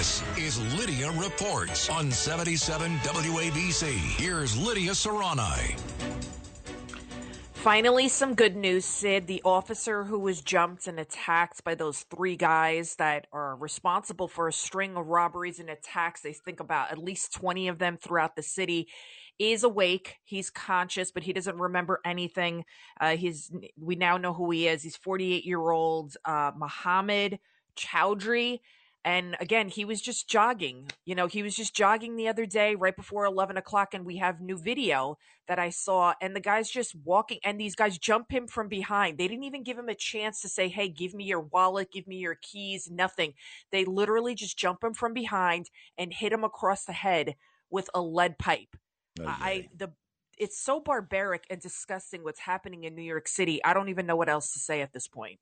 This is Lidia Reports on 77 WABC. Here's Lidia Serrani. Finally, some good news, Sid. The officer who was jumped and attacked by those three guys that are responsible for a string of robberies and attacks, they think about at least 20 of them throughout the city, is awake. He's conscious, but he doesn't remember anything. Uh, he's, we now know who he is. He's 48 year old uh, Muhammad Chowdhury. And again, he was just jogging. You know, he was just jogging the other day right before 11 o'clock. And we have new video that I saw. And the guy's just walking, and these guys jump him from behind. They didn't even give him a chance to say, Hey, give me your wallet, give me your keys, nothing. They literally just jump him from behind and hit him across the head with a lead pipe. Oh, I, the, it's so barbaric and disgusting what's happening in New York City. I don't even know what else to say at this point.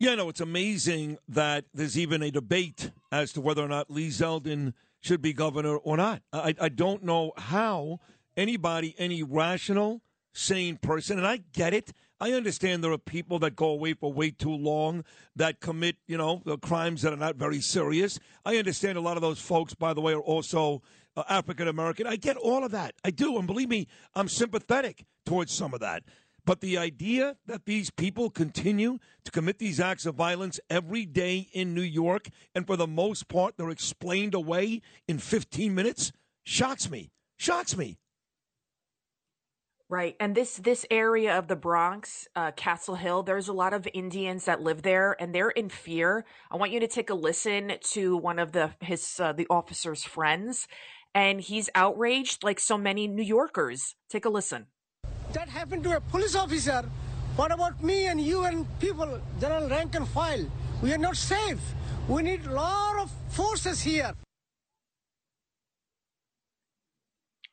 Yeah, no, it's amazing that there's even a debate as to whether or not Lee Zeldin should be governor or not. I, I don't know how anybody, any rational, sane person, and I get it. I understand there are people that go away for way too long that commit, you know, crimes that are not very serious. I understand a lot of those folks, by the way, are also uh, African American. I get all of that. I do. And believe me, I'm sympathetic towards some of that. But the idea that these people continue to commit these acts of violence every day in New York, and for the most part, they're explained away in 15 minutes, shocks me. Shocks me. Right, and this this area of the Bronx, uh, Castle Hill, there's a lot of Indians that live there, and they're in fear. I want you to take a listen to one of the his uh, the officer's friends, and he's outraged like so many New Yorkers. Take a listen. That happened to a police officer. What about me and you and people, general rank and file? We are not safe. We need a lot of forces here.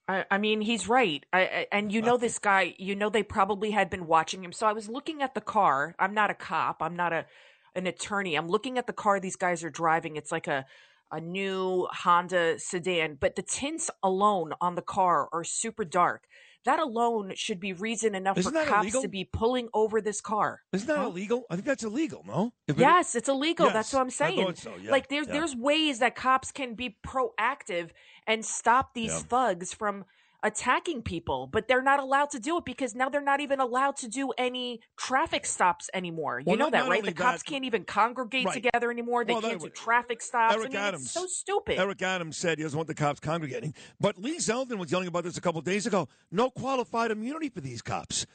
I, I mean, he's right. I, I, and you know this guy. You know they probably had been watching him. So I was looking at the car. I'm not a cop. I'm not a an attorney. I'm looking at the car these guys are driving. It's like a a new Honda sedan, but the tints alone on the car are super dark. That alone should be reason enough Isn't for cops illegal? to be pulling over this car. Isn't that illegal? I think that's illegal, no? It- Yes, it's illegal. Yes, That's what I'm saying. so, yeah, like there's yeah. there's ways that cops can be proactive and stop these Yeah. thugs from attacking people, but they're not allowed to do it because now they're not even allowed to do any traffic stops anymore. You Well, know not- that, not right? The cops that- can't even congregate Right. together anymore. They Well, can't do traffic stops. Eric I mean, Adams. it's so stupid. Eric Adams said he doesn't want the cops congregating. But Lee Zeldin was yelling about this a couple of days ago. No qualified immunity for these cops.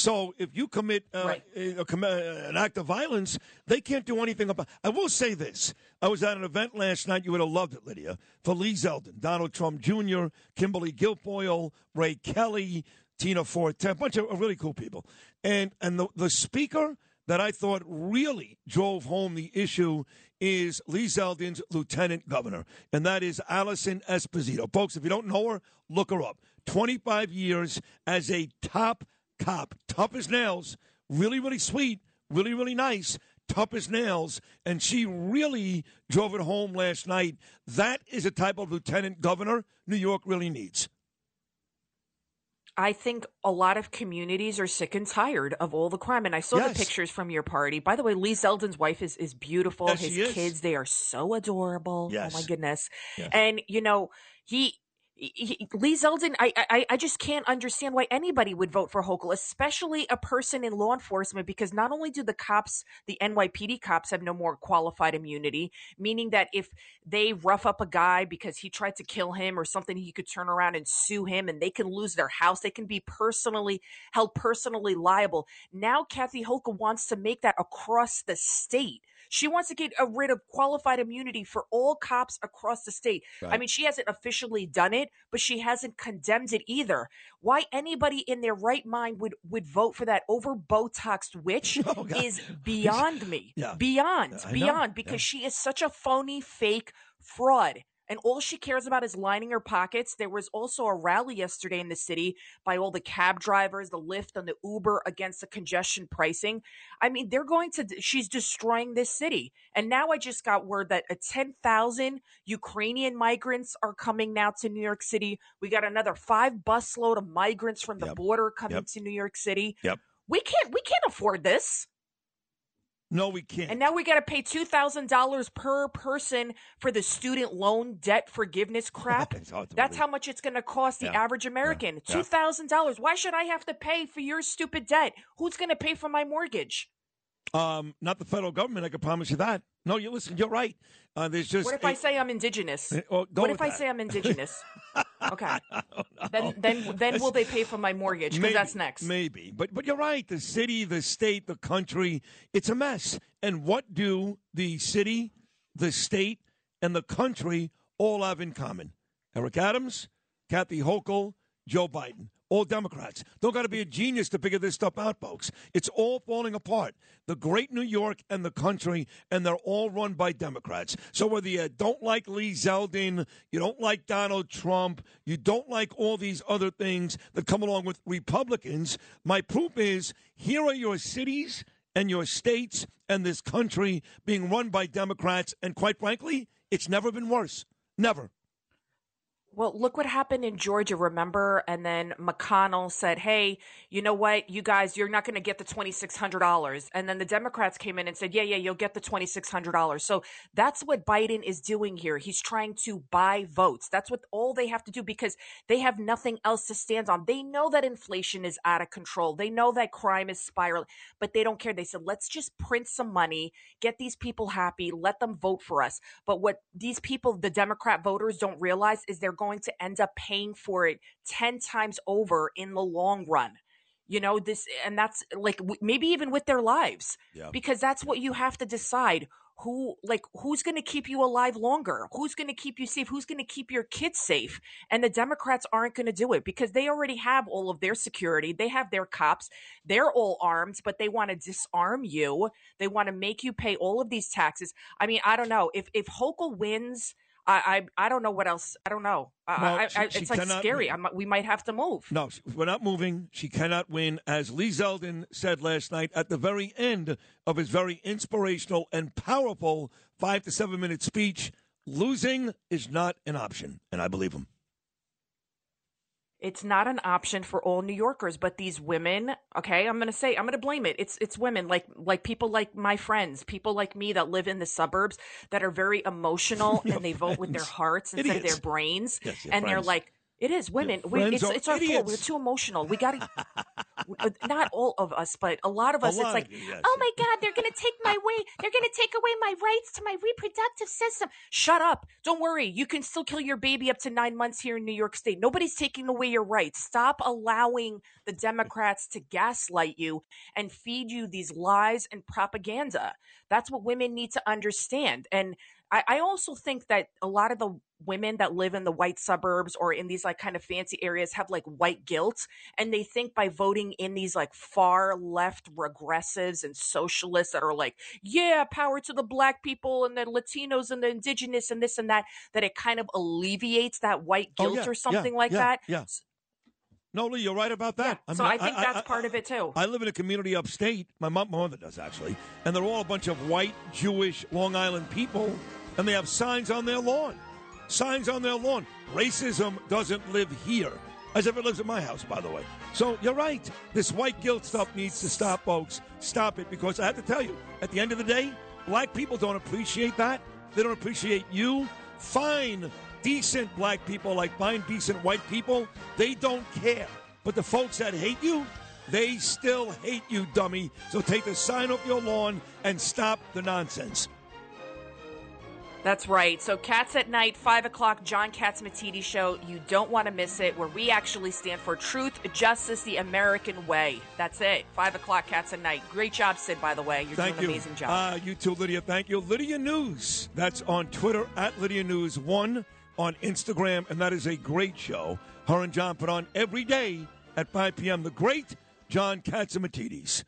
So if you commit uh, Right. a, a uh, an act of violence, they can't do anything about. I will say this: I was at an event last night. You would have loved it, Lidia, for Lee Zeldin, Donald Trump Jr., Kimberly Guilfoyle, Ray Kelly, Tina Forte, a bunch of really cool people, and and the the speaker that I thought really drove home the issue is Lee Zeldin's lieutenant governor, and that is Alison Esposito. Folks, if you don't know her, look her up. 25 years as a top cop, tough as nails, really, really sweet, really, really nice, tough as nails, and she really drove it home last night. That is a type of lieutenant governor New York really needs. I think a lot of communities are sick and tired of all the crime. And I saw Yes. the pictures from your party. By the way, Lee Zeldin's wife is, is beautiful. Yes, His is. kids, they are so adorable. Yes. Oh my goodness. And, you know, he, he, Lee Zeldin, I, I, I just can't understand why anybody would vote for Hochul, especially a person in law enforcement, because not only do the cops, the NYPD cops, have no more qualified immunity, meaning that if they rough up a guy because he tried to kill him or something, he could turn around and sue him and they can lose their house. They can be personally held personally liable. Now, Kathy Hochul wants to make that across the state. She wants to get rid of qualified immunity for all cops across the state. I mean, she hasn't officially done it, but she hasn't condemned it either. Why anybody in their right mind would would vote for that over Botoxed witch Oh, is beyond me. Yeah. Beyond, know. beyond, because Yeah. she is such a phony, fake fraud. And all she cares about is lining her pockets. There was also a rally yesterday in the city by all the cab drivers, the Lyft and the Uber against the congestion pricing. I mean, they're going to, she's destroying this city. And now I just got word that a 10,000 Ukrainian migrants are coming now to New York City. We got another five busload of migrants from the Yep. border coming Yep. to New York City. Yep. We can't, we can't afford this. No, we can't. And now we got to pay two thousand dollars per person for the student loan debt forgiveness crap. That's how much it's going to cost the Yeah. average American. Yeah. Two thousand dollars. Why should I have to pay for your stupid debt? Who's going to pay for my mortgage? Um, not the federal government. I can promise you that. No, you listen. You're right. Uh, there's just. What if a- I say I'm indigenous? Well, what if I say I'm indigenous? okay. Then then then will they pay for my mortgage? Because that's next. Maybe, but but you're right. The city, the state, the country, it's a mess. And what do the city, the state, and the country all have in common? Eric Adams, Kathy Hochul, Joe Biden. All Democrats. Don't got to be a genius to figure this stuff out, folks. It's all falling apart. The great New York and the country, and they're all run by Democrats. So whether you don't like Lee Zeldin, you don't like Donald Trump, you don't like all these other things that come along with Republicans, my proof is here are your cities and your states and this country being run by Democrats. And quite frankly, it's never been worse. Never. Well, look what happened in Georgia, remember? And then McConnell said, hey, you know what? You guys, you're not going to get the $2,600. And then the Democrats came in and said, yeah, yeah, you'll get the $2,600. So that's what Biden is doing here. He's trying to buy votes. That's what all they have to do because they have nothing else to stand on. They know that inflation is out of control. They know that crime is spiraling, but they don't care. They said, let's just print some money, get these people happy, let them vote for us. But what these people, the Democrat voters, don't realize is they're going to end up paying for it 10 times over in the long run. You know, this, and that's like w- maybe even with their lives, Yeah. because that's what you have to decide who, like, who's going to keep you alive longer? Who's going to keep you safe? Who's going to keep your kids safe? And the Democrats aren't going to do it because they already have all of their security. They have their cops. They're all armed, but they want to disarm you. They want to make you pay all of these taxes. I mean, I don't know if if Hochul wins. I, I I don't know what else. I don't know. I, Well, I, she- it's like scary. We might have to move. No, we're not moving. She cannot win. As Lee Zeldin said last night at the very end of his very inspirational and powerful five to seven minute speech, losing is not an option. And I believe him. It's not an option for all New Yorkers, but these women, okay, I'm going to say I'm going to blame it. It's it's women like like people like my friends, people like me that live in the suburbs that are very emotional and they vote with their hearts heart instead of their brains. Yes, and they're like it is women. We, it's it's our fault. We're too emotional. We got to not all of us, but a lot of us. lot it's like, you, yes, oh my God, they're going to take my way. They're going to take away my rights to my reproductive system. Shut up. Don't worry. You can still kill your baby up to nine months here in New York State. Nobody's taking away your rights. Stop allowing the Democrats to gaslight you and feed you these lies and propaganda. That's what women need to understand. And I, I also think that a lot of the women that live in the white suburbs or in these like kind of fancy areas have like white guilt and they think by voting in these like far left regressives and socialists that are like yeah power to the black people and the latinos and the indigenous and this and that that it kind of alleviates that white Oh, guilt yeah, or something yeah, like yeah, that Yeah. No, Lee, you're right about that. Yeah, so I think that's part of it, too. I live in a community upstate. My mom, my mother does actually, and they're all a bunch of white Jewish Long Island people, and they have signs on their lawn. Signs on their lawn. Racism doesn't live here, as if it lives at my house, by the way. So you're right. This white guilt stuff needs to stop, folks. Stop it, because I have to tell you, at the end of the day, black people don't appreciate that. They don't appreciate you. Fine decent black people like fine, decent white people, they don't care. But the folks that hate you, they still hate you, dummy. So take the sign off your lawn and stop the nonsense. That's right. So, Cats at Night, 5 o'clock, John Catsimatidis Show. You don't want to miss it, where we actually stand for truth, justice, the American way. That's it. 5 o'clock, Cats at Night. Great job, Sid, by the way. You're Thank doing you. an amazing job. Uh, you too, Lidia. Thank you. Lidia News. That's on Twitter at Lidia News 1 on Instagram, and that is a great show. Her and John put on every day at 5 p.m. The great John Catsimatidis.